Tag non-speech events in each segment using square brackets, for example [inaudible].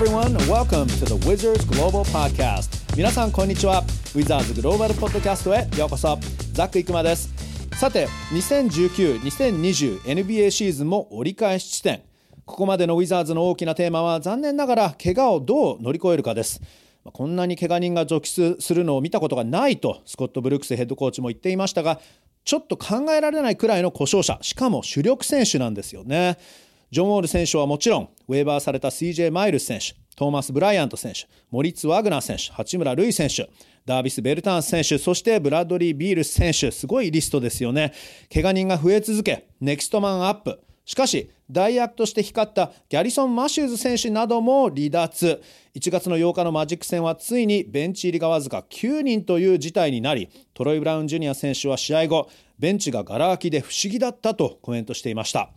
everyone. Welcome to the Wizards Global Podcast. 皆さん、こんにちは。ウィザーズグローバルポッドキャストへようこそ。ザック・イクマです。さて、2019-2020 NBA シーズンも折り返し地点。ここまでのウィザーズの大きなテーマは、残念ながら怪我をどう乗り越えるかです。こんなに怪我人が続出するのを見たことがないとスコット・ブルックスヘッドコーチも言っていましたがちょっと考えられないくらいの故障者しかも主力選手なんですよねジョン・ウォール選手はもちろんウェーバーされた CJ マイルス選手トーマス・ブライアント選手モリッツ・ワグナー選手八村塁選手ダービス・ベルターンス選手そしてブラッドリー・ビール選手すごいリストですよね。怪我人が増え続けネクストマンアップ。しかし代役として光ったギャリソン・マシューズ選手なども離脱。1月の8日のマジック戦はついにベンチ入りがわずか9人という事態になりトロイ・ブラウン・ジュニア選手は試合後ベンチががら空きで不思議だったとコメントしていました。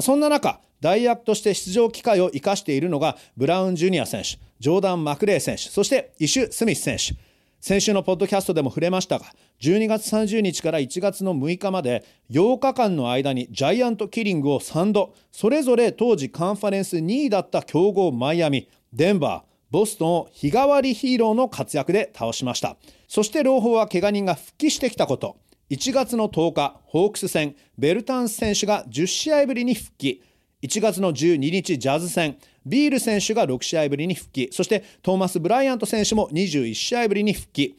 そんな中代役として出場機会を生かしているのがブラウン・ジュニア選手ジョーダン・マクレー選手そしてイシュ・スミス選手。先週のポッドキャストでも触れましたが12月30日から1月の6日まで8日間の間にジャイアントキリングを3度それぞれ当時カンファレンス2位だった強豪マイアミデンバーボストンを日替わりヒーローの活躍で倒しました。そして朗報は怪我人が復帰してきたこと。1月の10日ホークス戦ベルタンス選手が10試合ぶりに復帰。1月の12日ジャズ戦ビール選手が6試合ぶりに復帰。そしてトーマス・ブライアント選手も21試合ぶりに復帰。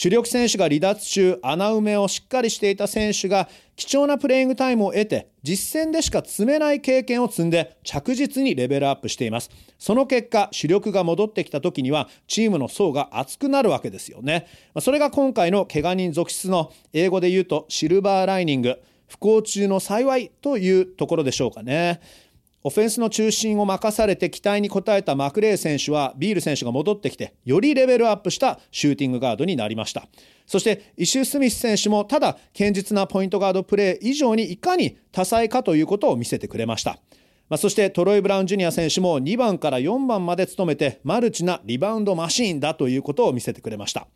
主力選手が離脱中穴埋めをしっかりしていた選手が貴重なプレイングタイムを得て実戦でしか積めない経験を積んで着実にレベルアップしていますその結果主力が戻ってきた時にはチームの層が厚くなるわけですよねそれが今回の怪我人続出の英語で言うとシルバーライニング不幸中の幸いというところでしょうかね。オフェンスの中心を任されて期待に応えたマクレー選手はビール選手が戻ってきてよりレベルアップしたシューティングガードになりました。そしてイシュー・スミス選手もただ堅実なポイントガードプレー以上にいかに多彩かということを見せてくれました。まあ、そしてトロイ・ブラウン・ジュニア選手も2番から4番まで務めてマルチなリバウンドマシーンだということを見せてくれました。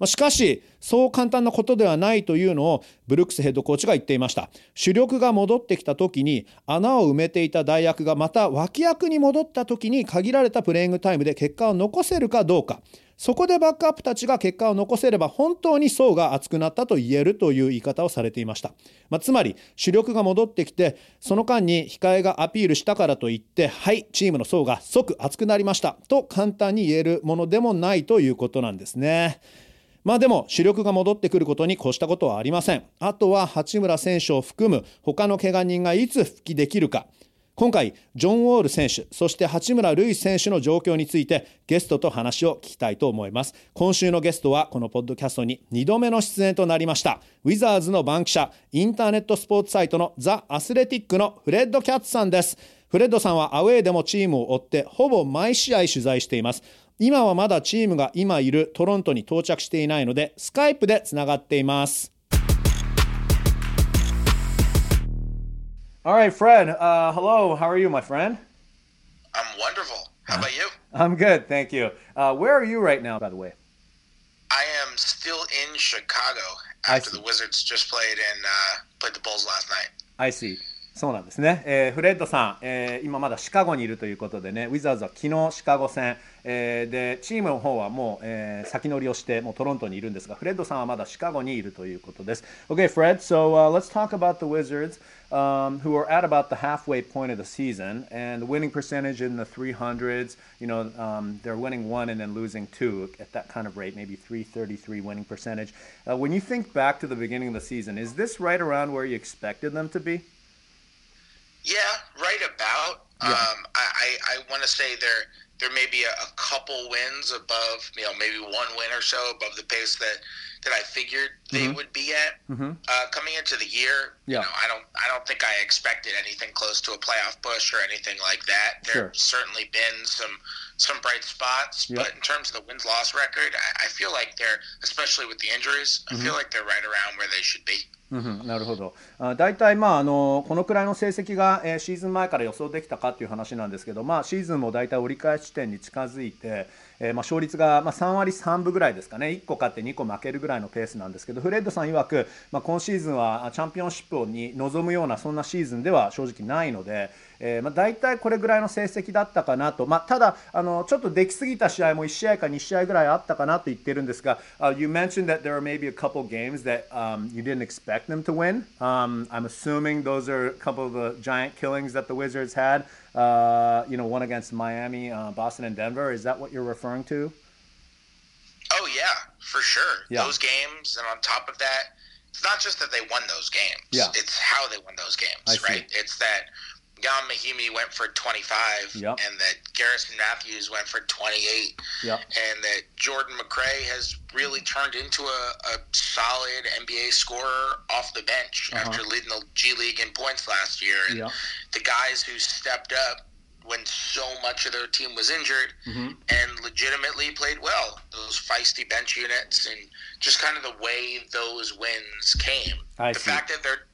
ましかしそう簡単なことではないというのをブルックスヘッドコーチが言っていました。主力が戻ってきた時に穴を埋めていた大役がまた脇役に戻った時に限られたプレイングタイムで結果を残せるかどうか。そこでバックアップたちが結果を残せれば本当に層が厚くなったと言えるという言い方をされていました、まあ、つまり主力が戻ってきてその間に控えがアピールしたからといってはいチームの層が即厚くなりましたと簡単に言えるものでもないということなんですね。まあでも主力が戻ってくることに越したことはありません。あとは八村選手を含む他の怪我人がいつ復帰できるか。今回ジョン・ウォール選手そして八村塁選手の状況についてゲストと話を聞きたいと思います。今週のゲストはこのポッドキャストに2度目の出演となりましたウィザーズの番記者インターネットスポーツサイトのザ・アスレティックのフレッド・キャッツさんです。フレッドさんはアウェーでもチームを追ってほぼ毎試合取材しています。今はまだチームが今いるトロントに到着していないので、スカイプでつながっています。All right, Fred. Uh, hello. How are you, my friend? I'm wonderful. How about you? I'm good, thank you. Uh, where are you right now, by the way? I am still in Chicago after the Wizards just played and uh, played the Bulls last night. I see. そうなんですね、えー、フレッドさん、えー、今まだシカゴにいるということでね、ウィザーズは昨日シカゴ戦、えー、でチームの方はもう、えー、先乗りをしてもうトロントにいるんですが、フレッドさんはまだシカゴにいるということです。Okay, Fred, so、uh, let's talk about the Wizards, um, who are at about the halfway point of the season, and the winning percentage in the 300s. You know, um, they're winning one and then losing two at that kind of rate, maybe 333 winning percentage. Uh, when you think back to the beginning of the season, is this right around where you expected them to be? Yeah, right about. Yeah. Um, I, I, I want to say there there may be a, a, couple wins above, you know, maybe one win or so above the pace that that I figured they mm-hmm. would be at mm-hmm. uh, coming into the year. Yeah. You know, I don't I don't think I expected anything close to a playoff push or anything like that. There sure. certainly been some some bright spots, yep. but in terms of the wins loss record, I, I, feel like they're especially with the injuries, I feel mm-hmm. like they're right around where they should be. うん、なるほど大体、まあ、あのこのくらいの成績が、えー、シーズン前から予想できたかという話なんですけど、まあ、シーズンも大体折り返し地点に近づいて、 えー、まあ勝率がまあ3割3分ぐらいですかね1個勝って2個負けるぐらいのペースなんですけどフレッドさん曰く、まあ、今シーズンはチャンピオンシップに臨むようなそんなシーズンでは正直ないので。えーまあ、大体これぐらいの成績だったかなと、まあ、ただあの、ちょっとできすぎた試合も1試合か2試合ぐらいあったかなと言ってるんですが、uh, You mentioned that there are maybe a couple games that、um, you didn't expect them to win.、Um, I'm assuming those are a couple of the giant killings that the Wizards had. Uh, you know, one against Miami, uh, Boston, and Denver. Is that what you're referring to? Oh, yeah, for sure. Yeah. Those games, and on top of that, it's not just that they won those games. Yeah. It's how they won those games, right? It's that Jan Mahimi went for 25, yep. and that Garrison Matthews went for 28, yep. and that Jordan McRae has really turned into a, a solid NBA scorer off the bench uh-huh. after leading the G League in points last year. And yep. the guys who stepped up when so much of their team was injured mm-hmm. and legitimately played well. Those feisty bench units and just kind of the way those wins came. I the see. fact that they're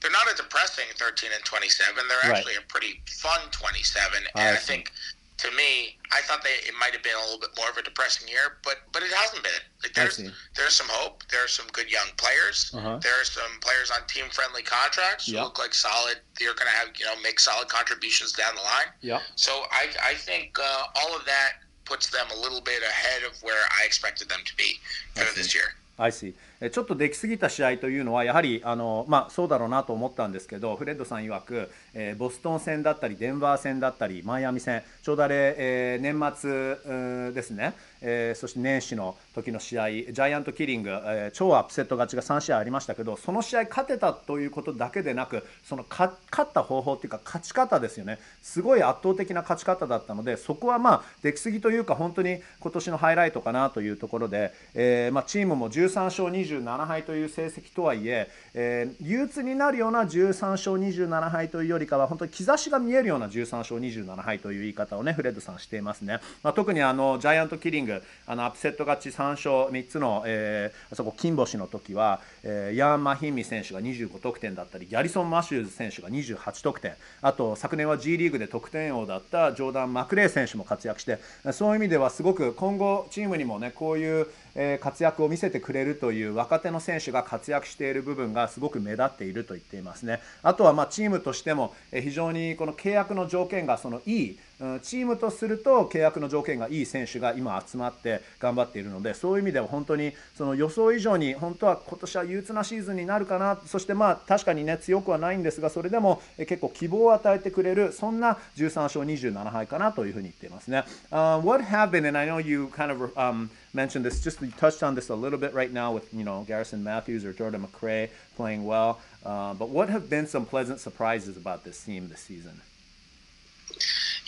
they're not a depressing 13 and 27. They're actually a pretty fun 27. And I, think to me, I thought they it might have been a little bit more of a depressing year, but but it hasn't been. Like there's there's some hope. There are some good young players. Uh-huh. There are some players on team friendly contracts who look like solid. They're going to have you know make solid contributions down the line. Yeah. So I I think uh, all of that puts them a little bit ahead of where I expected them to be for this year. I see. ちょっとできすぎた試合というのはやはりあの、まあ、そうだろうなと思ったんですけどフレッドさん曰く、えー、ボストン戦だったりデンバー戦だったりマイアミ戦ちょうどあれ、えー、年末ですね、えー、そして年始の時の試合ジャイアントキリング、えー、超アップセット勝ちが3試合ありましたけどその試合勝てたということだけでなくその勝った方法っていうか勝ち方ですよね。すごい圧倒的な勝ち方だったのでそこはまあできすぎというか本当に今年のハイライトかなというところで、えーまあ、チームも13勝27敗という成績とはいええー、憂鬱になるような13勝27敗というよりかは本当に兆しが見えるような13勝27敗という言い方をねフレッドさんしていますね、まあ、特にあのジャイアントキリングあのアップセット勝ち3勝3つの、えー、そこ金星の時は、えー、ヤン・マヒンミ選手が25得点だったりギャリソン・マシューズ選手が28得点。あと昨年は G リーグで得点王だったジョーダン・マクレー選手も活躍してそういう意味ではすごく今後チームにもねこういうえ活躍を見せてくれるという若手の選手が活躍している部分がすごく目立っていると言っていますね。あとはまチームとしても非常にこの契約の条件がそのいいチームとすると契約の条件がいい選手が今集まって頑張っているのでそういう意味では本当にその予想以上に本当は今年は憂鬱なシーズンになるかなそしてまあ確かにね強くはないんですがそれでも結構希望を与えてくれるそんな13勝27敗かなというふうに言っていますね。Uh, what have been, and I know you kind of um, mentioned this, just you touched on this a little bit right now with you know Garrison Matthews or Jordan McRae playing well, uh, but what have been some pleasant surprises about this team this season?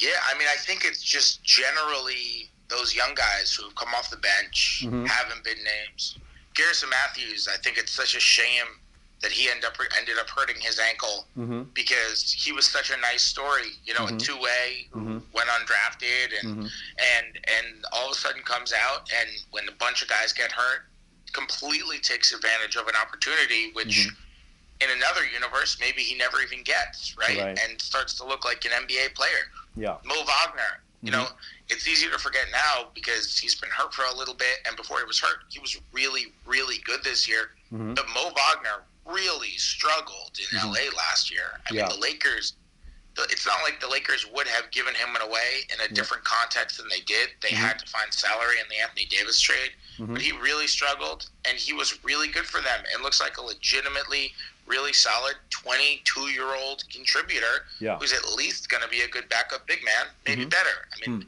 Yeah, I mean, I think it's just generally those young guys who have come off the bench, mm-hmm. haven't been names. Garrison Matthews, I think it's such a shame that he ended up ended up hurting his ankle mm-hmm. because he was such a nice story, you know, mm-hmm. a two way, mm-hmm. went undrafted, and mm-hmm. and and all of a sudden comes out, and when a bunch of guys get hurt, completely takes advantage of an opportunity which mm-hmm in another universe, maybe he never even gets right, right. and starts to look like an NBA player. Yeah, Mo Wagner. You mm-hmm. know, it's easy to forget now because he's been hurt for a little bit, and before he was hurt, he was really, really good this year. Mm-hmm. But Mo Wagner really struggled in mm-hmm. LA last year. I yeah. mean, the Lakers. It's not like the Lakers would have given him away in a yeah. different context than they did. They mm-hmm. had to find salary in the Anthony Davis trade, mm-hmm. but he really struggled, and he was really good for them. It looks like a legitimately really solid 22 year old contributor yeah. who's at least going to be a good backup big man, maybe mm-hmm. better. I mean, mm.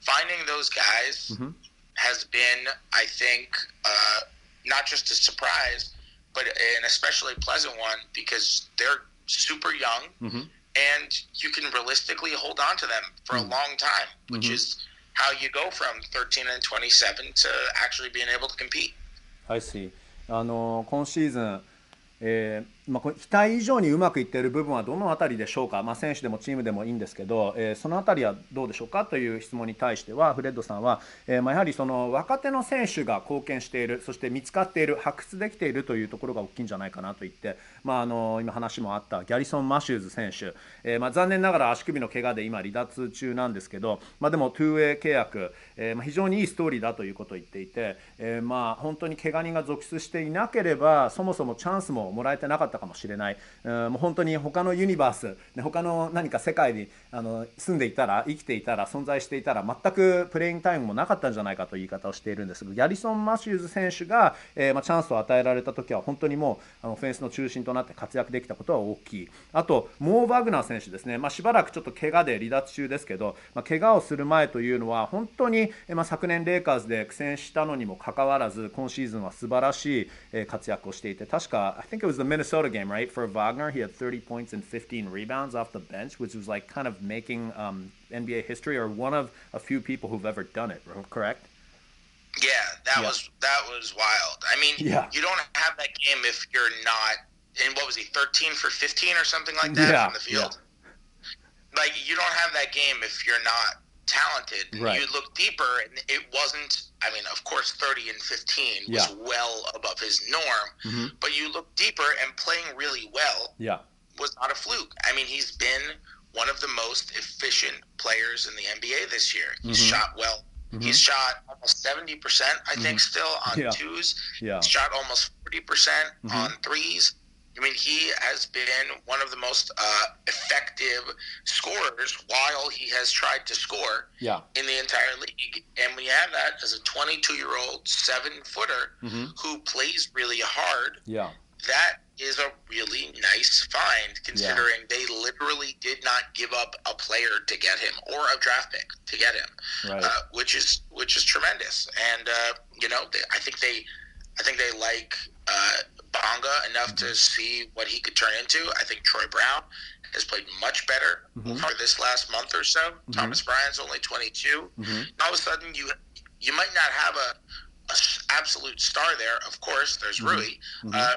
finding those guys mm-hmm. has been, I think, uh, not just a surprise, but an especially pleasant one because they're super young mm-hmm. and you can realistically hold on to them for a mm. long time, which mm-hmm. is how you go from 13 and 27 to actually being able to compete. I see. あの今シーズン、えー ー、まあ、期待以上にうまくいっている部分はどのあたりでしょうか、まあ、選手でもチームでもいいんですけど、えー、そのあたりはどうでしょうか。という質問に対してはフレッドさんは、えー、まあやはりその若手の選手が貢献しているそして見つかっている発掘できているというところが大きいんじゃないかなと言って、まあ、あの今話もあったギャリソン・マシューズ選手、えー、まあ残念ながら足首の怪我で今離脱中なんですけど、まあ、でも 2way 契約、えー、まあ非常にいいストーリーだということを言っていて、えー、まあ本当に怪我人が続出していなければそもそもチャンスももらえてなかった。たかもしれない。うん、もう本当に他のユニバース、ね、他の何か世界にあの住んでいたら生きていたら存在していたら全くプレイングタイムもなかったんじゃないかという言い方をしているんですがギャリソン・マシューズ選手が、えー、ま、チャンスを与えられた時は本当にもうあのフェンスの中心となって活躍できたことは大きいあとモー・バグナー選手ですね、ま、しばらくちょっと怪我で離脱中ですけど、まあ、怪我をする前というのは本当に、ま、昨年レイカーズで苦戦したのにもかかわらず今シーズンは素晴らしい、活躍をしていて確か I think it was the Minnesota game right for Wagner he had 30 points and 15 rebounds off the bench, which was like kind of making um, NBA history or one of a few people who've ever done it. Correct? Yeah, that yeah. was that was wild. I mean, yeah. you don't have that game if you're not. And what was he, 13 for 15 or something like that yeah. from the field? Yeah. Like you don't have that game if you're not talented. Right. You look deeper, and it wasn't. I mean, of course, 30 and 15 was yeah. well above his norm. Mm-hmm. But you look deeper, and playing really well. Yeah was not a fluke. I mean, he's been one of the most efficient players in the NBA this year. He's mm-hmm. shot well. Mm-hmm. He's shot almost 70%, I think, mm-hmm. still on yeah. twos. Yeah. He's shot almost 40% mm hmm on threes. I mean, he has been one of the most uh, effective scorers while he has tried to score yeah. in the entire league. And we have that as a 22 year old seven footer mm-hmm. who plays really hard. Yeah that is a really nice find considering yeah. they literally did not give up a player to get him or a draft pick to get him, right. uh, which is which is tremendous. And uh, you know, they, I think they, I think they like uh, Bonga enough mm-hmm. to see what he could turn into. I think Troy Brown has played much better mm-hmm. for this last month or so. Mm-hmm. Thomas Bryant's only 22. Mm-hmm. All of a sudden, you you might not have a, a absolute star there. Of course, there's mm-hmm. Rui. Mm-hmm. Uh,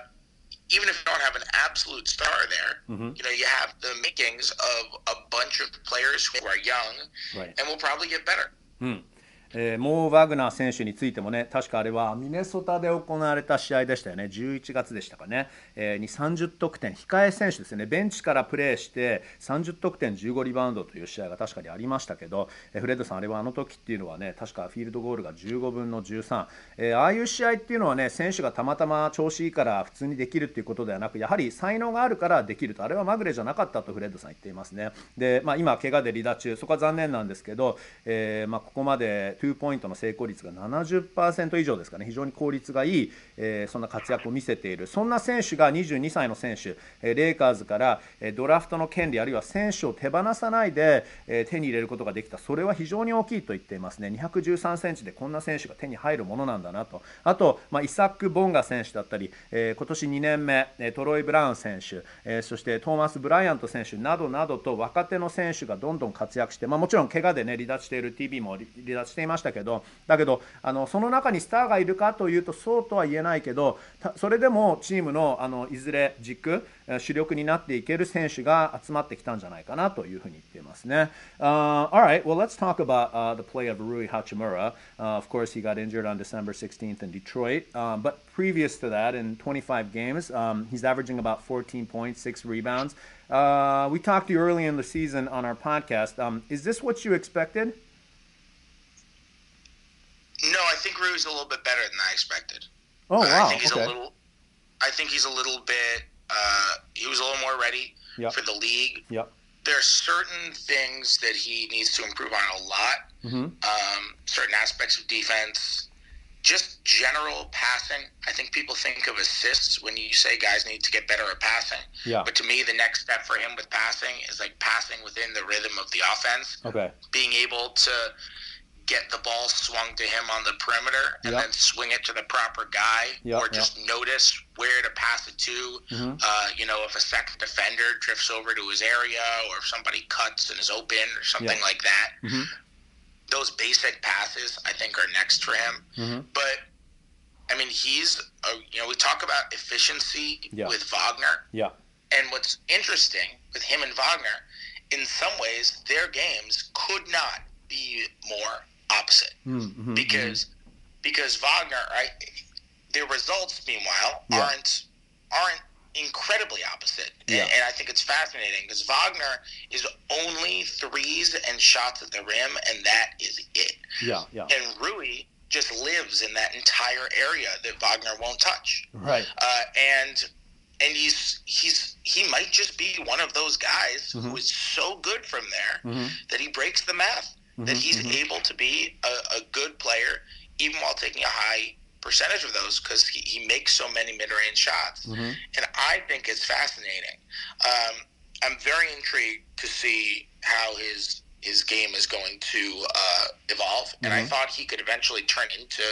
even if you don't have an absolute star there, mm-hmm. you know, you have the makings of a bunch of players who are young right. and will probably get better. えー、モー・ワグナー選手についてもね確かあれはミネソタで行われた試合でしたよね。11月でしたかね、に30得点。控え選手ですね。ベンチからプレーして30得点15リバウンドという試合が確かにありましたけど、えー、フレッドさんあれはあの時っていうのはね確かフィールドゴールが15分の13、えー、ああいう試合っていうのはね選手がたまたま調子いいから普通にできるっていうことではなくやはり才能があるからできると。あれはまぐれじゃなかったとフレッドさん言っていますね。で、まあ、今怪我で離脱中そこは残念なんですけど、えーまあ、ここまで2ポイントの成功率が70%以上ですかね。非常に効率がいい、えー、そんな活躍を見せている。そんな選手が22歳の選手、レイカーズから、ドラフトの権利あるいは選手を手放さないで、手に入れることができた。それは非常に大きいと言っていますね。213センチでこんな選手が手に入るものなんだなと。あと、まあ、イサック・ボンガ選手だったり、え今年2年目トロイ・ブラウン選手、えそしてトーマス・ブライアント選手などなどと若手の選手がどんどん活躍して、まあ、もちろん怪我で、ね、離脱している TV も離脱していましたけどだけどあのその中にスターがいるかというとそうとは言えないけどそれでもチームのあのいずれ軸主力になっていける選手が集まってきたんじゃないかなというふうに言っていますね。Uh, all right, well, let's talk about uh, the play of Rui Hachimura. Uh, of course, he got injured on December 16th in Detroit, um, but previous to that, in 25 games, um, he's averaging about 14 points, six rebounds. Uh, we talked to you early in the season on our podcast. Um, is this what you expected? No, I think Rui's a little bit better than I expected. Oh wow! I think he's okay. a little. I think he's a little bit. Uh, he was a little more ready yep. for the league. Yep. There are certain things that he needs to improve on a lot. Mm-hmm. Um, certain aspects of defense, just general passing. I think people think of assists when you say guys need to get better at passing. Yeah. But to me, the next step for him with passing is like passing within the rhythm of the offense. Okay. Being able to get the ball swung to him on the perimeter and yep. then swing it to the proper guy yep, or just yep. notice where to pass it to. Mm-hmm. Uh, you know, if a second defender drifts over to his area or if somebody cuts and is open or something like that. Mm-hmm. Those basic passes, I think, are next for him. Mm-hmm. But I mean, he's a, you know we talk about efficiency Yeah. with Wagner, Yeah. and what's interesting with him and Wagner, in some ways, their games could not be more opposite Mm-hmm. because because Wagner, right? Their results, meanwhile, Yeah. aren't aren't incredibly opposite, Yeah. and, and I think it's fascinating because Wagner is only threes and shots at the rim, and that is it. Yeah. Yeah. And Rui just lives in that entire area that Wagner won't touch, Right. uh, and and he's he's he might just be one of those guys Mhm. who is so good from there Mm-hmm. that he breaks the math that Mhm, he's mhm. able to be a, a good player even while taking a high percentage of those because he, he makes so many mid-range shots Mm-hmm. and i think it's fascinating um, i'm very intrigued to see how his his game is going to uh, evolve and i Mhm. thought he could eventually turn into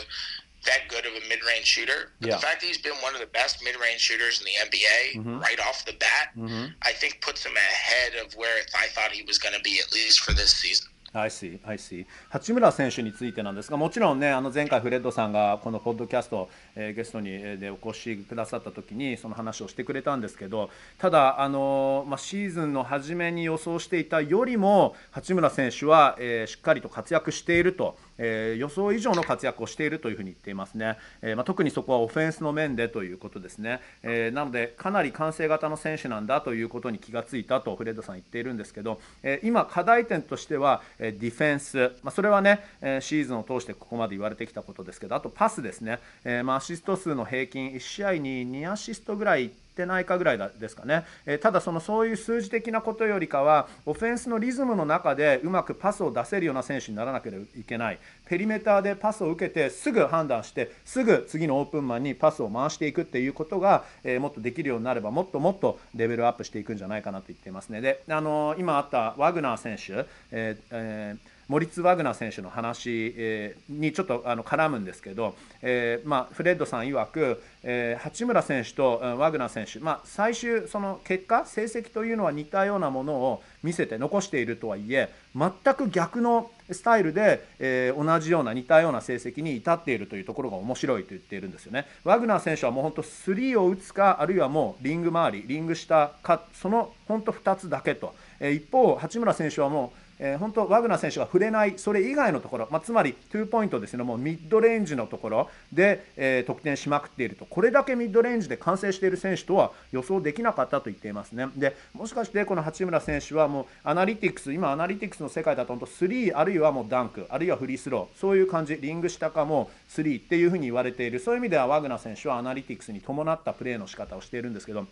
that good of a mid-range shooter but Yeah. the fact that he's been one of the best mid-range shooters in the nba Mhm. right off the bat Mm-hmm. i think puts him ahead of where i thought he was going to be at least for this season I see, I see. 八村選手についてなんですが、もちろんね、あの前回フレッドさんがこのポッドキャスト、えーゲストにえーでお越しくださった時にその話をしてくれたんですけど、ただあのまシーズンの初めに予想していたよりも八村選手は、えーしっかりと活躍していると、えー予想以上の活躍をしているというふうに言っていますね。えーまあ特にそこはオフェンスの面でということですね。えーなのでかなり完成型の選手なんだということに気がついたとフレッドさん言っているんですけど、え今課題点としては、えディフェンス、まあ、それはね、えシーズンを通してここまで言われてきたことですけどあとパスですね、えまあ、アシスト数の平均1試合に2アシストぐらいってないかぐらいですかね、えただそのそういう数字的なことよりかはオフェンスのリズムの中でうまくパスを出せるような選手にならなければいけない。ペリメーターでパスを受けてすぐ判断してすぐ次のオープンマンにパスを回していくっていうことが、えもっとできるようになればもっともっとレベルアップしていくんじゃないかなと言っていますね。で、あの今あったワグナー選手、えーえーモリッツ・ワグナー選手の話、えーにちょっとあの絡むんですけど、えーまあ、フレッドさん曰く、えー八村選手とワグナー選手、まあ、最終、その結果、成績というのは似たようなものを見せて残しているとはいえ、全く逆のスタイルで、えー同じような似たような成績に至っているというところが面白いと言っているんですよね。ワグナー選手はもう本当、スリーを打つか、あるいはもうリング周り、リング下か、その本当2つだけと。えー一方、八村選手はもうえー本当、ワグナー選手が触れない、それ以外のところ、まあ、つまり、トゥーポイントですね、もうミッドレンジのところ。で、えー得点しまくっていると、これだけミッドレンジで完成している選手とは予想できなかったと言っていますね。でもしかして、この八村選手はもう、アナリティクス、今、アナリティクスの世界だと、本当、スリー、あるいはもうダンク、あるいはフリースロー、そういう感じ、リング下かもうスリーっていうふうに言われている、そういう意味では、ワグナー選手はアナリティクスに伴ったプレーの仕方をしているんですけど、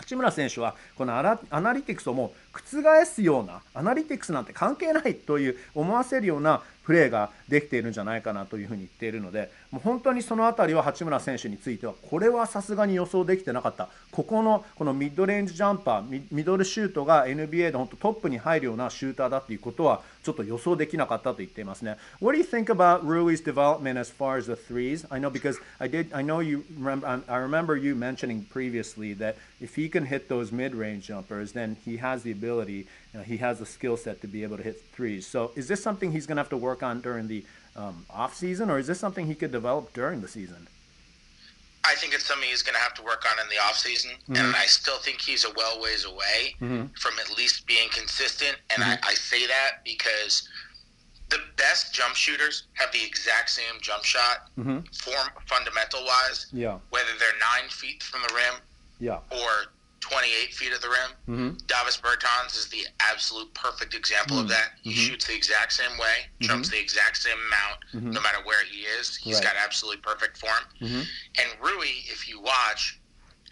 八村選手はこのアラアナリティクスをもう覆すようなアナリティクスなんて関係ないという思わせるようなプレーができているんじゃないかなというふうに言っているのでもう本当にそのあたりは八村選手についてはこれはさすがに予想できてなかったここのこのミッドレンジジャンパーミミドルシュートが NBA で本当トップに入るようなシューターだということはちょっと予想できなかったと言っていますね。What do you think about Rui's development as far as the threes? I know because I did I know you remember I remember you mentioning previously that if he can hit those mid-range jumpers then he has the ability you know, he has the skill set to be able to hit threes. So is this something he's going to have to work on during the um, off season or is this something he could develop during the season? I think it's something he's going to have to work on in the offseason. And mm-hmm. I still think he's a well ways away mm-hmm. from at least being consistent. And mm-hmm. I, I say that because the best jump shooters have the exact same jump shot, form fundamental wise, Yeah. whether they're nine feet from the rim Yeah. or 28 feet at the rim. Mhm. Davis Bertans is the absolute perfect example of that. He shoots the exact same way, jumps the exact same amount, no matter where he is. He's Right. got absolutely perfect form. And Rui, if you watch,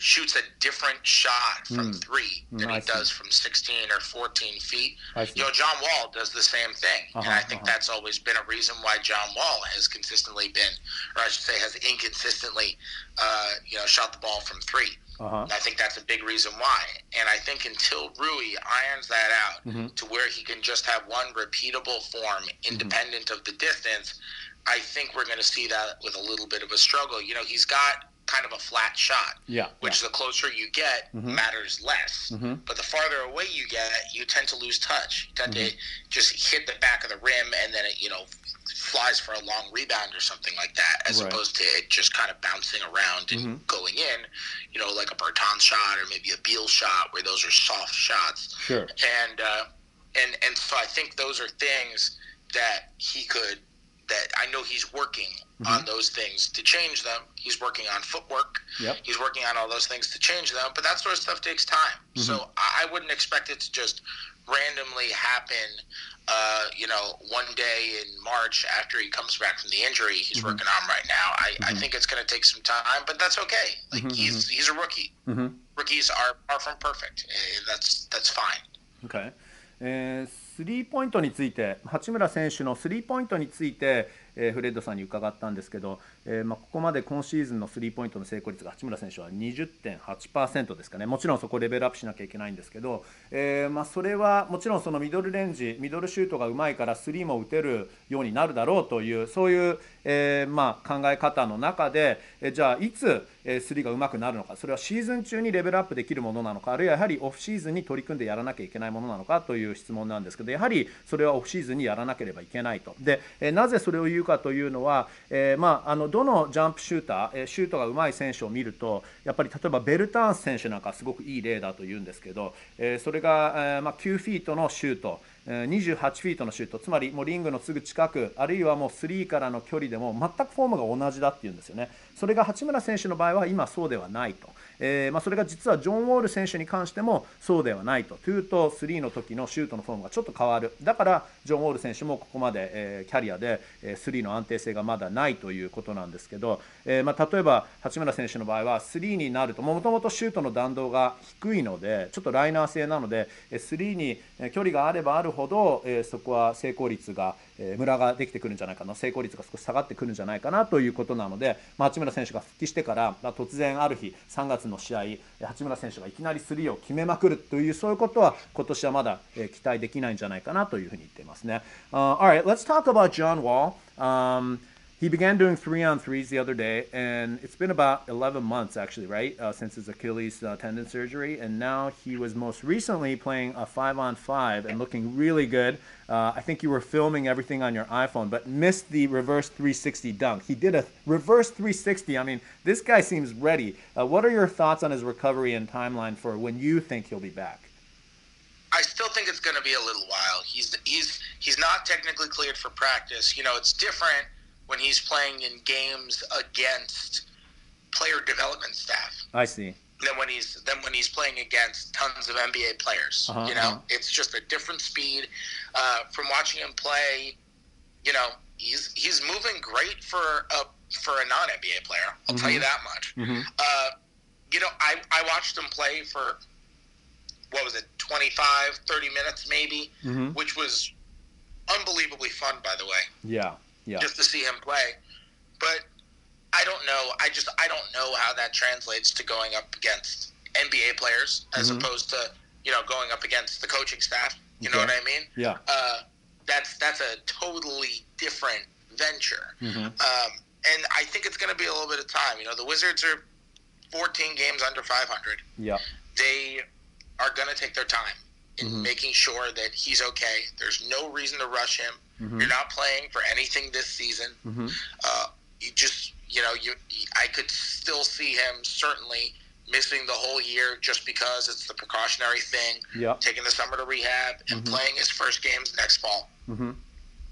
shoots a different shot from three than Mm, I he see. does from 16 or 14 feet. You know, John Wall does the same thing. and Uh-huh, I think uh-huh. that's always been a reason why John Wall has consistently been, or I should say, has inconsistently, uh, you know, shot the ball from three. Uh-huh. I think that's a big reason why. And I think until Rui irons that out Mm-hmm. to where he can just have one repeatable form independent of the distance, I think we're going to see that with a little bit of a struggle. You know, he's got kind of a flat shot, Yeah. which the closer you get matters less. But the farther away you get, you tend to lose touch. You tend to just hit the back of the rim and then it, you know, flies for a long rebound or something like that, as right. opposed to it just kind of bouncing around and mm-hmm. going in, you know, like a Berton shot or maybe a Beal shot, where those are soft shots. Sure. And uh, and and so I think those are things that he could that I know he's working mm-hmm. on those things to change them. He's working on footwork. Yep. He's working on all those things to change them. But that sort of stuff takes time. Mm-hmm. So I wouldn't expect it to just randomly happen. Uh, you know, one day in March after he comes back from the injury he's mm-hmm. working on right now. I, I mm-hmm. think it's going to take some time, but that's okay. Like mm-hmm, he's mm-hmm. he's a rookie. Rookies are far from perfect. That's that's fine. Okay. えー、スリーポイントについて八村選手のスリーポイントについて、えー、フレッドさんに伺ったんですけど、えー、まあ、ここまで今シーズンのスリーポイントの成功率が八村選手は20.8%ですかね。もちろんそこレベルアップしなきゃいけないんですけど、えー、まあ、それはもちろんそのミドルレンジミドルシュートがうまいからスリーも打てるようになるだろうというそういう、えまあ、考え方の中で、えじゃあいつえスリーがうまくなるのかそれはシーズン中にレベルアップできるものなのかあるいはやはりオフシーズンに取り組んでやらなきゃいけないものなのかという質問なんですけどやはりそれはオフシーズンにやらなければいけないと。でえなぜそれを言うかというのは、えまあ、あのどのジャンプシューター、えシュートがうまい選手を見ると、やっぱり例えばベルターン選手なんかすごくいい例だと言うんですけど、えそれが、えま9フィートのシュート、28フィートのシュート、つまりもうリングのすぐ近く、あるいはもう3からの距離でも全くフォームが同じだっていうんですよね。それが八村選手の場合は今そうではないと。えー、まあ、それが実はジョン・ウォール選手に関してもそうではないと。2と3の時のシュートのフォームがちょっと変わる。だからジョン・ウォール選手もここまで、えー、キャリアで、え3の安定性がまだないということなんですけど、えー、まあ、例えば八村選手の場合は3になるともともとシュートの弾道が低いのでちょっとライナー性なので3に距離があればあるほど、えそこは成功率がムラができてくるんじゃないかな成功率が少し下がってくるんじゃないかなということなので、まあ、八村選手が復帰してから突然ある日3月の試合八村選手がいきなりスリーを決めまくるというそういうことは今年はまだ、え期待できないんじゃないかなというふうに言っていますね。Uh, alright, let's talk about John Wall.、Um, he began doing three on threes the other day, and it's been about 11 months actually, right, uh, since his Achilles uh, tendon surgery. And now he was most recently playing a five on five and looking really good. Uh, I think you were filming everything on your iPhone, but missed the reverse 360 dunk. He did a reverse 360. I mean, this guy seems ready. Uh, what are your thoughts on his recovery and timeline for when you think he'll be back? I still think it's going to be a little while. He's he's he's not technically cleared for practice. You know, it's different when he's playing in games against player development staff. I see. Than when he's then when he's playing against tons of NBA players. Uh-huh, you know, uh-huh. it's just a different speed. Uh, from watching him play, you know, he's he's moving great for a for a non NBA player. I'll mm-hmm. tell you mm-hmm. that much. Mm-hmm. Uh, you know, I I watched him play for what was it, 25, 30 minutes maybe, mm-hmm. which was unbelievably fun, by the way. Yeah yeah. just to see him play. But I don't know. I just I don't know how that translates to going up against NBA players as mm-hmm. opposed to you know going up against the coaching staff. You okay. know what I mean? Yeah. Uh, that's that's a totally different venture. Mm-hmm. Um, and I think it's going to be a little bit of time. You know, the Wizards are 14 games under 500. Yeah. They are going to take their time in mm-hmm. making sure that he's okay. There's no reason to rush him. Mm-hmm. You're not playing for anything this season. Mm-hmm. Uh, you just, you know, you I could still see him certainly missing the whole year just because it's the precautionary thing. Yep. Taking the summer to rehab and mm-hmm. playing his first games next fall. Mm-hmm.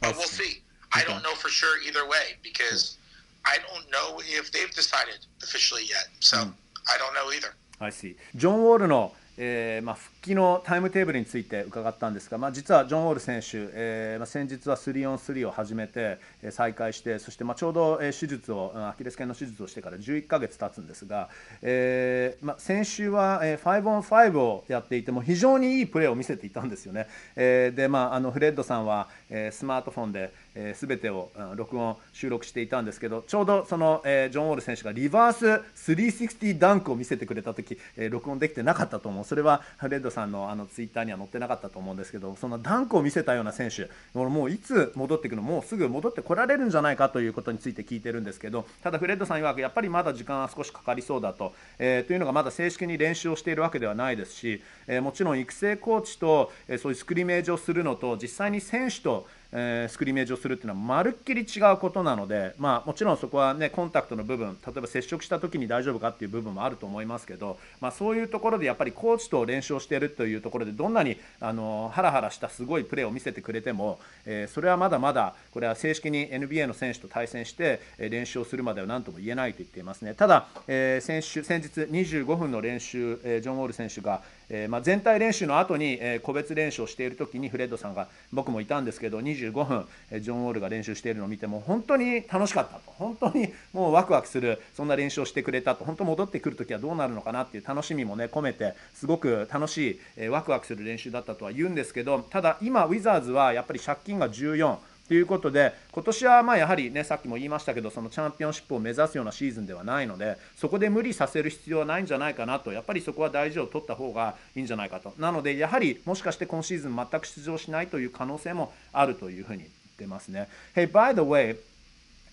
But we'll see. I don't know for sure either way because I don't know if they've decided officially yet. So mm. I don't know either. I see. John Wall のえーまあ、復帰のタイムテーブルについて伺ったんですが、まあ、実はジョン・ウォール選手、えーまあ、先日は 3on3 を始めて、えー、再開してそしてまあちょうど、えー、手術をアキレス腱の手術をしてから11か月経つんですが、えーまあ、先週は、えー、5on5 をやっていても非常にいいプレーを見せていたんですよね。えーでまあ、あのフレッドさんは、えー、スマートフォンで、えー、全てを、録音収録していたんですけどちょうどその、えー、ジョン・ウォール選手がリバース360ダンクを見せてくれた時、えー、録音できてなかったと思う。それはフレッドさんのあのツイッターには載ってなかったと思うんですけどそのダンクを見せたような選手。もういつ戻ってくるのもうすぐ戻ってこられるんじゃないかということについて聞いてるんですけどただフレッドさん曰くやっぱりまだ時間は少しかかりそうだと,、えー、というのがまだ正式に練習をしているわけではないですし、え、もちろん育成コーチと、え、そういうスクリメージをするのと実際に選手とえー、スクリーメージをするっていうのはまるっきり違うことなので、まあ、もちろんそこは、ね、コンタクトの部分例えば接触した時に大丈夫かっていう部分もあると思いますけど、まあ、そういうところでやっぱりコーチと練習をしているというところでどんなにあのハラハラしたすごいプレーを見せてくれても、えー、それはまだまだこれは正式に NBA の選手と対戦して、練習をするまでは何とも言えないと言っていますね。ただ、えー、先週先日25分の練習、えジョン・ウォール選手がえー、まあ、全体練習の後に、えー、個別練習をしている時にフレッドさんが僕もいたんですけど25分、えー、ジョン・ウォールが練習しているのを見ても本当に楽しかったと。本当にもうワクワクするそんな練習をしてくれたと。本当戻ってくる時はどうなるのかなっていう楽しみもね込めてすごく楽しい、えワクワクする練習だったとは言うんですけどただ今ウィザーズはやっぱり借金が14ということで今年はまあやはりねさっきも言いましたけどそのチャンピオンシップを目指すようなシーズンではないのでそこで無理させる必要はないんじゃないかなとやっぱりそこは大事を取った方がいいんじゃないかとなのでやはりもしかして今シーズン全く出場しないという可能性もあるというふうに言ってますね。Hey, by the way,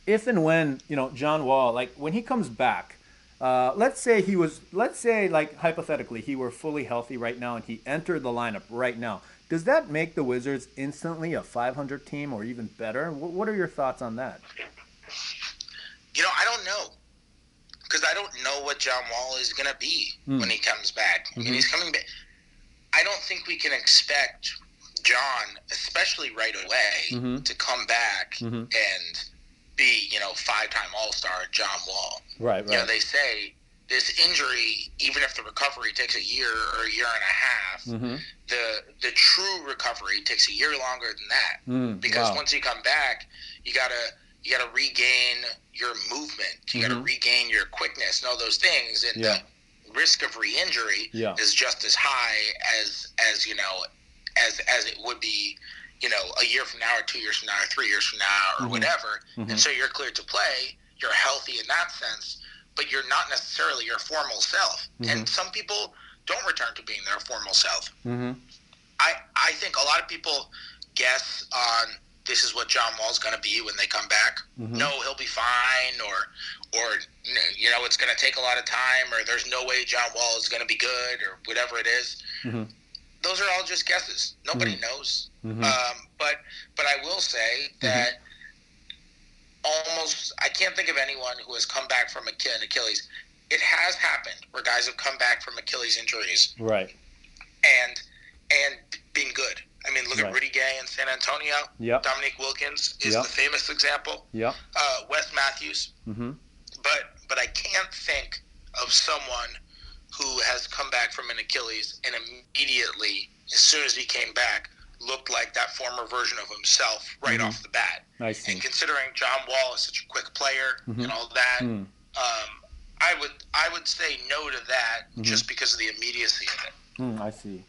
if and when you know John Wall, like when he comes back. Uh, let's say he was, let's say, like hypothetically, he were fully healthy right now and he entered the lineup right now. Does that make the Wizards instantly a 500 team or even better? What are your thoughts on that? You know, I don't know because I don't know what John Wall is going to be mm. when he comes back. Mm-hmm. I mean, mm-hmm. he's coming back. I don't think we can expect John, especially right away, mm-hmm. to come back mm-hmm. and be, you know, five-time All-Star John Wall. Right, right. You know, they say this injury, even if the recovery takes a year or a year and a half, mm-hmm. the the true recovery takes a year longer than that. Mm, because wow. once you come back, you gotta you gotta regain your movement, you mm-hmm. gotta regain your quickness and all those things, and yeah. the risk of re-injury yeah. is just as high as as you know as as it would be you know a year from now or two years from now or three years from now or mm-hmm. whatever and mm-hmm. so you're cleared to play you're healthy in that sense but you're not necessarily your formal self. Mm-hmm. And some people don't return to being their formal self. Mm-hmm. I I think a lot of people guess on this is what John Wall's going to be when they come back. Mm-hmm. No, he'll be fine, or or you know it's going to take a lot of time, or there's no way John Wall is going to be good, or whatever it is. Mm-hmm. Those are all just guesses. Nobody mm-hmm. knows. Mm-hmm. Um, but but I will say that almost I can't think of anyone who has come back from an Achilles. It has happened where guys have come back from Achilles injuries, right? And and been good. I mean, look right. at Rudy Gay in San Antonio. Yeah. Dominique Wilkins is yep. the famous example. Yeah. Uh, Wes Matthews. Mm-hmm. But but I can't think of someone who has come back from an Achilles and immediately, as soon as he came back, looked like that former version of himself right mm-hmm. off the bat. I see. And considering John Wall is such a quick player mm-hmm. and all that, mm. um, I would I would say no to that mm-hmm. just because of the immediacy of it. Mm, I see.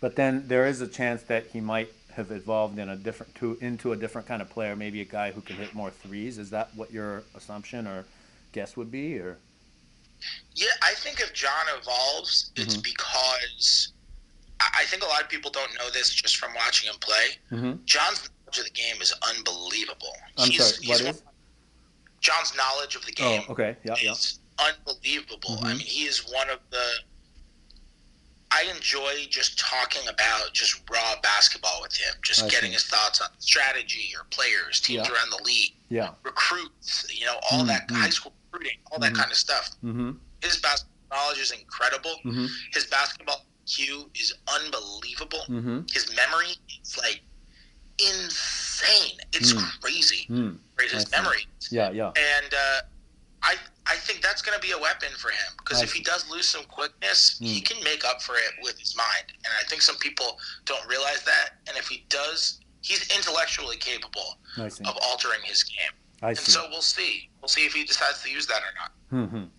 But then there is a chance that he might have evolved in a different to into a different kind of player, maybe a guy who can hit more threes. Is that what your assumption or guess would be, or? Yeah, I think if John evolves, it's mm-hmm. because I think a lot of people don't know this just from watching him play. Mm-hmm. John's knowledge of the game is unbelievable. I'm he's, sorry, what is? John's knowledge of the game. Oh, okay, yeah, yeah. unbelievable. Mm-hmm. I mean, he is one of the. I enjoy just talking about just raw basketball with him, just I getting see. his thoughts on strategy or players, teams yeah. around the league, yeah, recruits, you know, all mm-hmm. that high school recruiting, all that mm-hmm. kind of stuff. Mm-hmm. His basketball knowledge is incredible. Mm-hmm. His basketball IQ is unbelievable. Mm-hmm. His memory is like insane. It's mm. crazy. Mm. Right, his memory. Yeah, yeah. And uh, I I think that's going to be a weapon for him because if he does lose some quickness, mm. he can make up for it with his mind. And I think some people don't realize that. And if he does, he's intellectually capable of altering his game. I see. And so we'll see. We'll see if he decides to use that or not.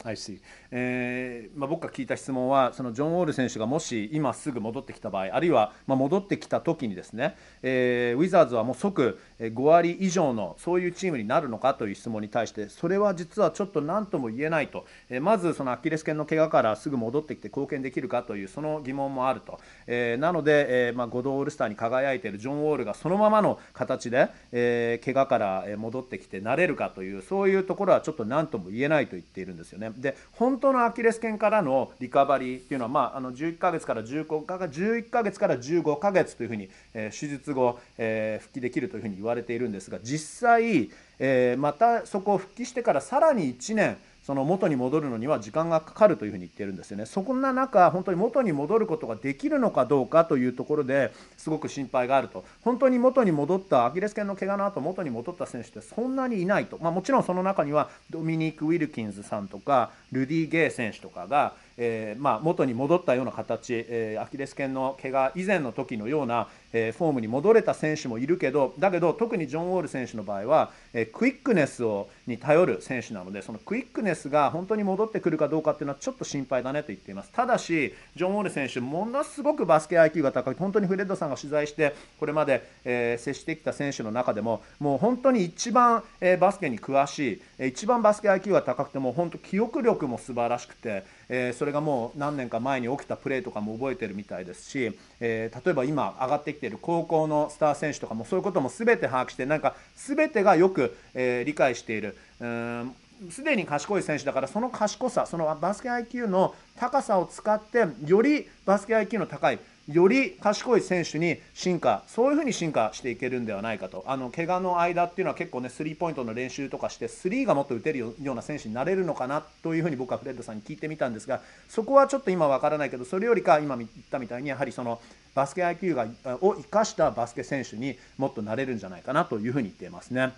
I see. えーまあ、僕が聞いた質問はそのジョン・ウォール選手がもし今すぐ戻ってきた場合あるいはまあ戻ってきた時にですね、えー、ウィザーズはもう即5割以上のそういうチームになるのかという質問に対してそれは実はちょっと何とも言えないと、え、まずそのアキレス腱の怪我からすぐ戻ってきて貢献できるかというその疑問もあると、え、なので、えま、5度オールスターに輝いているジョン・ウォールがそのままの形で、えー、怪我から戻ってきてなれるかというそういうところはちょっと何とも言えないと言っているんですよね。で本当のアキレス腱からのリカバリーっていうのは、まあ、あの11ヶ月から15か11ヶ月から15ヶ月というふうに、え、手術後、え、復帰できるというふうに言われわれているんですが実際、えー、またそこを復帰してからさらに1年その元に戻るのには時間がかかるというふうに言ってるんですよね。そんな中、本当に元に戻ることができるのかどうかというところですごく心配があると、本当に元に戻ったアキレス腱の怪我の後元に戻った選手ってそんなにいないと、まあ、もちろんその中にはドミニーク・ウィルキンズさんとかルディ・ゲイ選手とかがえー、まあ、元に戻ったような形、えー、アキレス腱の怪我以前の時のような、えー、フォームに戻れた選手もいるけどだけど特にジョン・ウォール選手の場合は、えクイックネスをに頼る選手なのでそのクイックネスが本当に戻ってくるかどうかっていうのはちょっと心配だねと言っています。ただしジョン・ウォール選手ものすごくバスケ IQ が高く本当にフレッドさんが取材してこれまで、え接してきた選手の中でももう本当に一番、えバスケに詳しい一番バスケ IQ が高くても本当記憶力も素晴らしくてえー、それがもう何年か前に起きたプレーとかも覚えてるみたいですし、えー、例えば今上がってきている高校のスター選手とかもそういうことも全て把握してなんか全てがよく、えー、理解している。うんすでに賢い選手だからその賢さそのバスケ IQ の高さを使ってよりバスケ IQ の高いより賢い選手に進化、そういうふうに進化していけるんではないかと、あの怪我の間っていうのは結構ね、スリーポイントの練習とかして、スリーがもっと打てるような選手になれるのかなというふうに僕はフレッドさんに聞いてみたんですが、そこはちょっと今わからないけど、それよりか、今言ったみたいに、やはりそのバスケ IQ がを生かしたバスケ選手にもっとなれるんじゃないかなというふうに言っていますね。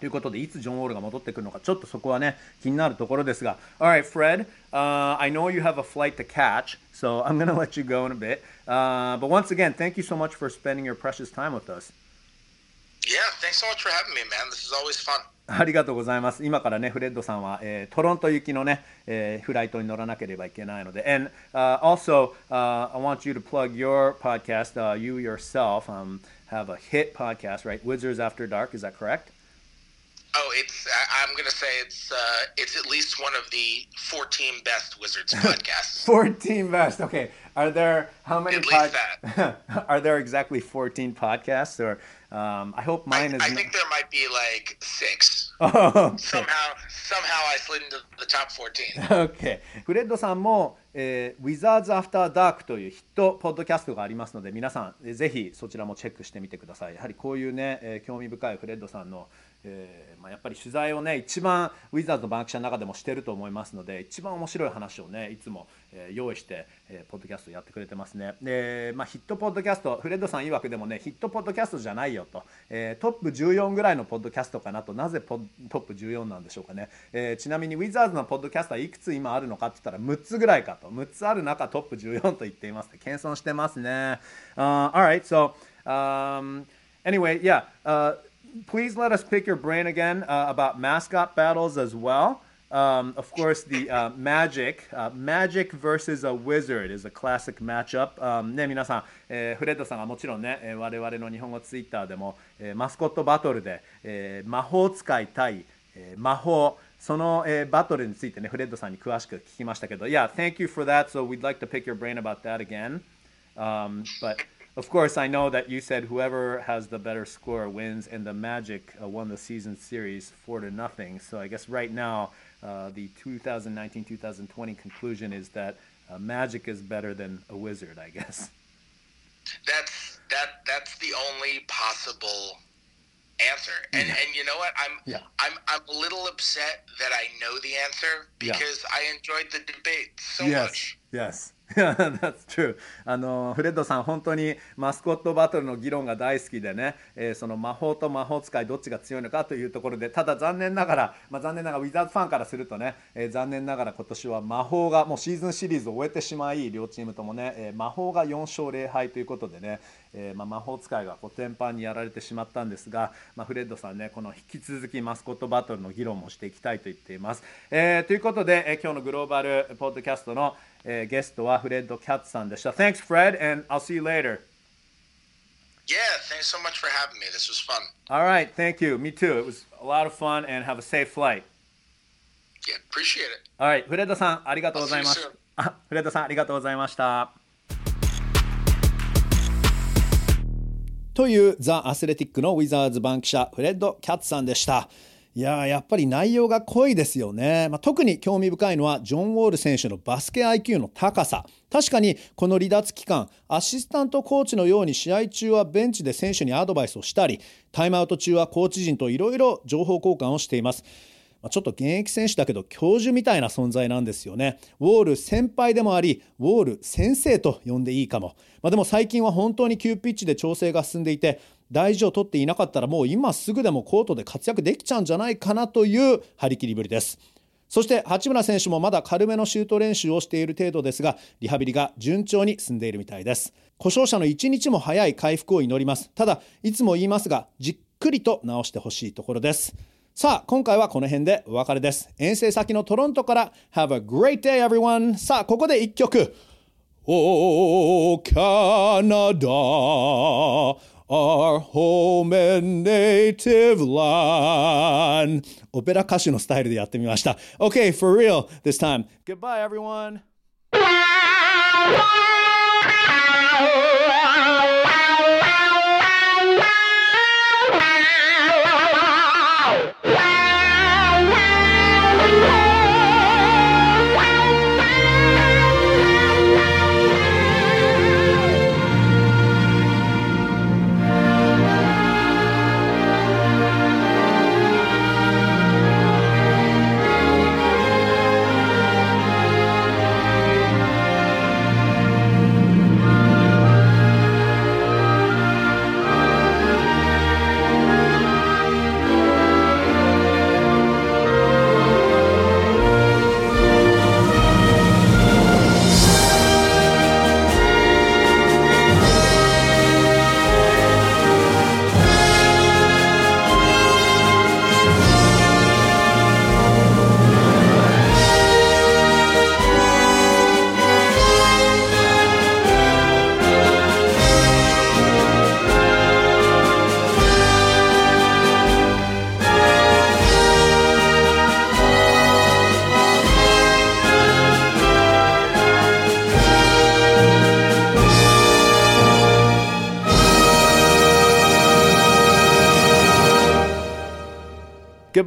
ということで、いつジョン・ウォールが戻ってくるのか、ちょっとそこはね、気になるところですが。Alright, Fred,、uh, I know you have a flight to catch, so I'm going to let you go in a bit. Uh, but once again, thank you so much for spending your precious time with us. Yeah, thanks so much for having me, man. This is always fun. ありがとうございます。今からね、フレッドさんは、えー、トロント行きのね、えー、フライトに乗らなければいけないので。And、uh, also,、uh, I want you to plug your podcast.、Uh, you yourself、um, have a hit podcast, right? Wizards After Dark, is that correct? Oh, it's. I'm to say it's. Uh, it's at least one of the 14 best Wizards podcasts. 14 best. Okay. Are there how many? At least that. are there exactly 14 podcasts, or um, I hope mine I, is. I think there might be like six. Oh, okay. Somehow, somehow I slid into the top 14. Okay. フレッドさんも、えー、Wizards After Dark というヒットポッドキャストがありますので、皆さんぜひそちらもチェックしてみてください。やはりこういうね、えー、興味深いフレッドさんのえーまあ、やっぱり取材をね一番ウィザーズのバンキシャの中でもしてると思いますので一番面白い話をねいつも、えー、用意して、えー、ポッドキャストやってくれてますね。で、まあ、ヒットポッドキャストフレッドさん曰くでもねヒットポッドキャストじゃないよと、えー、トップ14ぐらいのポッドキャストかなと。なぜポトップ14なんでしょうかね、えー、ちなみにウィザーズのポッドキャストはいくつ今あるのかって言ったら6つぐらいかと。6つある中トップ14と言っています謙遜してますね、uh, Alright so、um, anyway yeah、uh, please let us pick your brain again uh, about mascot battles as well. Um, of course, the uh, Magic, uh, Magic versus a Wizard is a classic matchup. Um, ね、皆さん、えー、フレッドさんがもちろんね、えー、我々の日本語ツイッターでも、えー、マスコットバトルで、えー、魔法使い対、えー、魔法、その、えー、バトルについてね、フレッドさんに詳しく聞きましたけど、Yeah, thank you for that. So we'd like to pick your brain about that again. Um, but of course, I know that you said whoever has the better score wins, and the Magic uh, won the season series four to nothing. So I guess right now, uh, the 2019-2020 conclusion is that uh, Magic is better than a Wizard. I guess. That's that. That's the only possible answer. And yeah. and you know what? I'm yeah. I'm I'm a little upset that I know the answer because yeah. I enjoyed the debate so yes. much. Yes. [laughs] That's true. あのフレッドさん、本当にマスコットバトルの議論が大好きでね、えー、その魔法と魔法使いどっちが強いのかというところで、ただ残念ながら、まあ、残念ながらウィザーズファンからするとね、えー、残念ながら今年は魔法がもうシーズンシリーズを終えてしまい、両チームともね、えー、魔法が4勝0敗ということでね、えまあ、魔法使いがコテンパンにやられてしまったんですが、まあ、フレッドさんね、この引き続きマスコットバトルの議論もしていきたいと言っています。え、ということで、え、今日のグローバルポッドキャストのえー、ゲストはフレッド・キャッツさんでした。Thanks, Fred, and I'll see you later. Yeah, thanks so much for having me. This was fun. All right, thank you. Me too. It was a lot of fun, and have a safe flight. Yeah, appreciate it. All right, フレッドさん、ありがとうございました。フレッドさん、ありがとうございました。というザ・アスレティックのウィザーズ番記者フレッド・キャッツさんでした。いややっぱり内容が濃いですよね、まあ、特に興味深いのはジョン・ウォール選手のバスケ IQ の高さ確かにこの離脱期間アシスタントコーチのように試合中はベンチで選手にアドバイスをしたりタイムアウト中はコーチ陣といろいろ情報交換をしていますちょっと現役選手だけど教授みたいな存在なんですよね。ウォール先輩でもあり、ウォール先生と呼んでいいかも。まあ、でも最近は本当に急ピッチで調整が進んでいて、大事を取っていなかったらもう今すぐでもコートで活躍できちゃうんじゃないかなという張り切りぶりです。そして八村選手もまだ軽めのシュート練習をしている程度ですが、リハビリが順調に進んでいるみたいです。故障者の一日も早い回復を祈ります。ただ、いつも言いますが、じっくりと直してほしいところです。さあ、今回はこの辺でお別れです。遠征先のトロントから Have a great day everyone! さあ、ここで一曲。Oh, Canada, our home and native land. オペラ歌手のスタイルでやってみました。Okay, for real this time. Goodbye everyone! [laughs]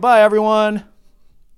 Bye, everyone.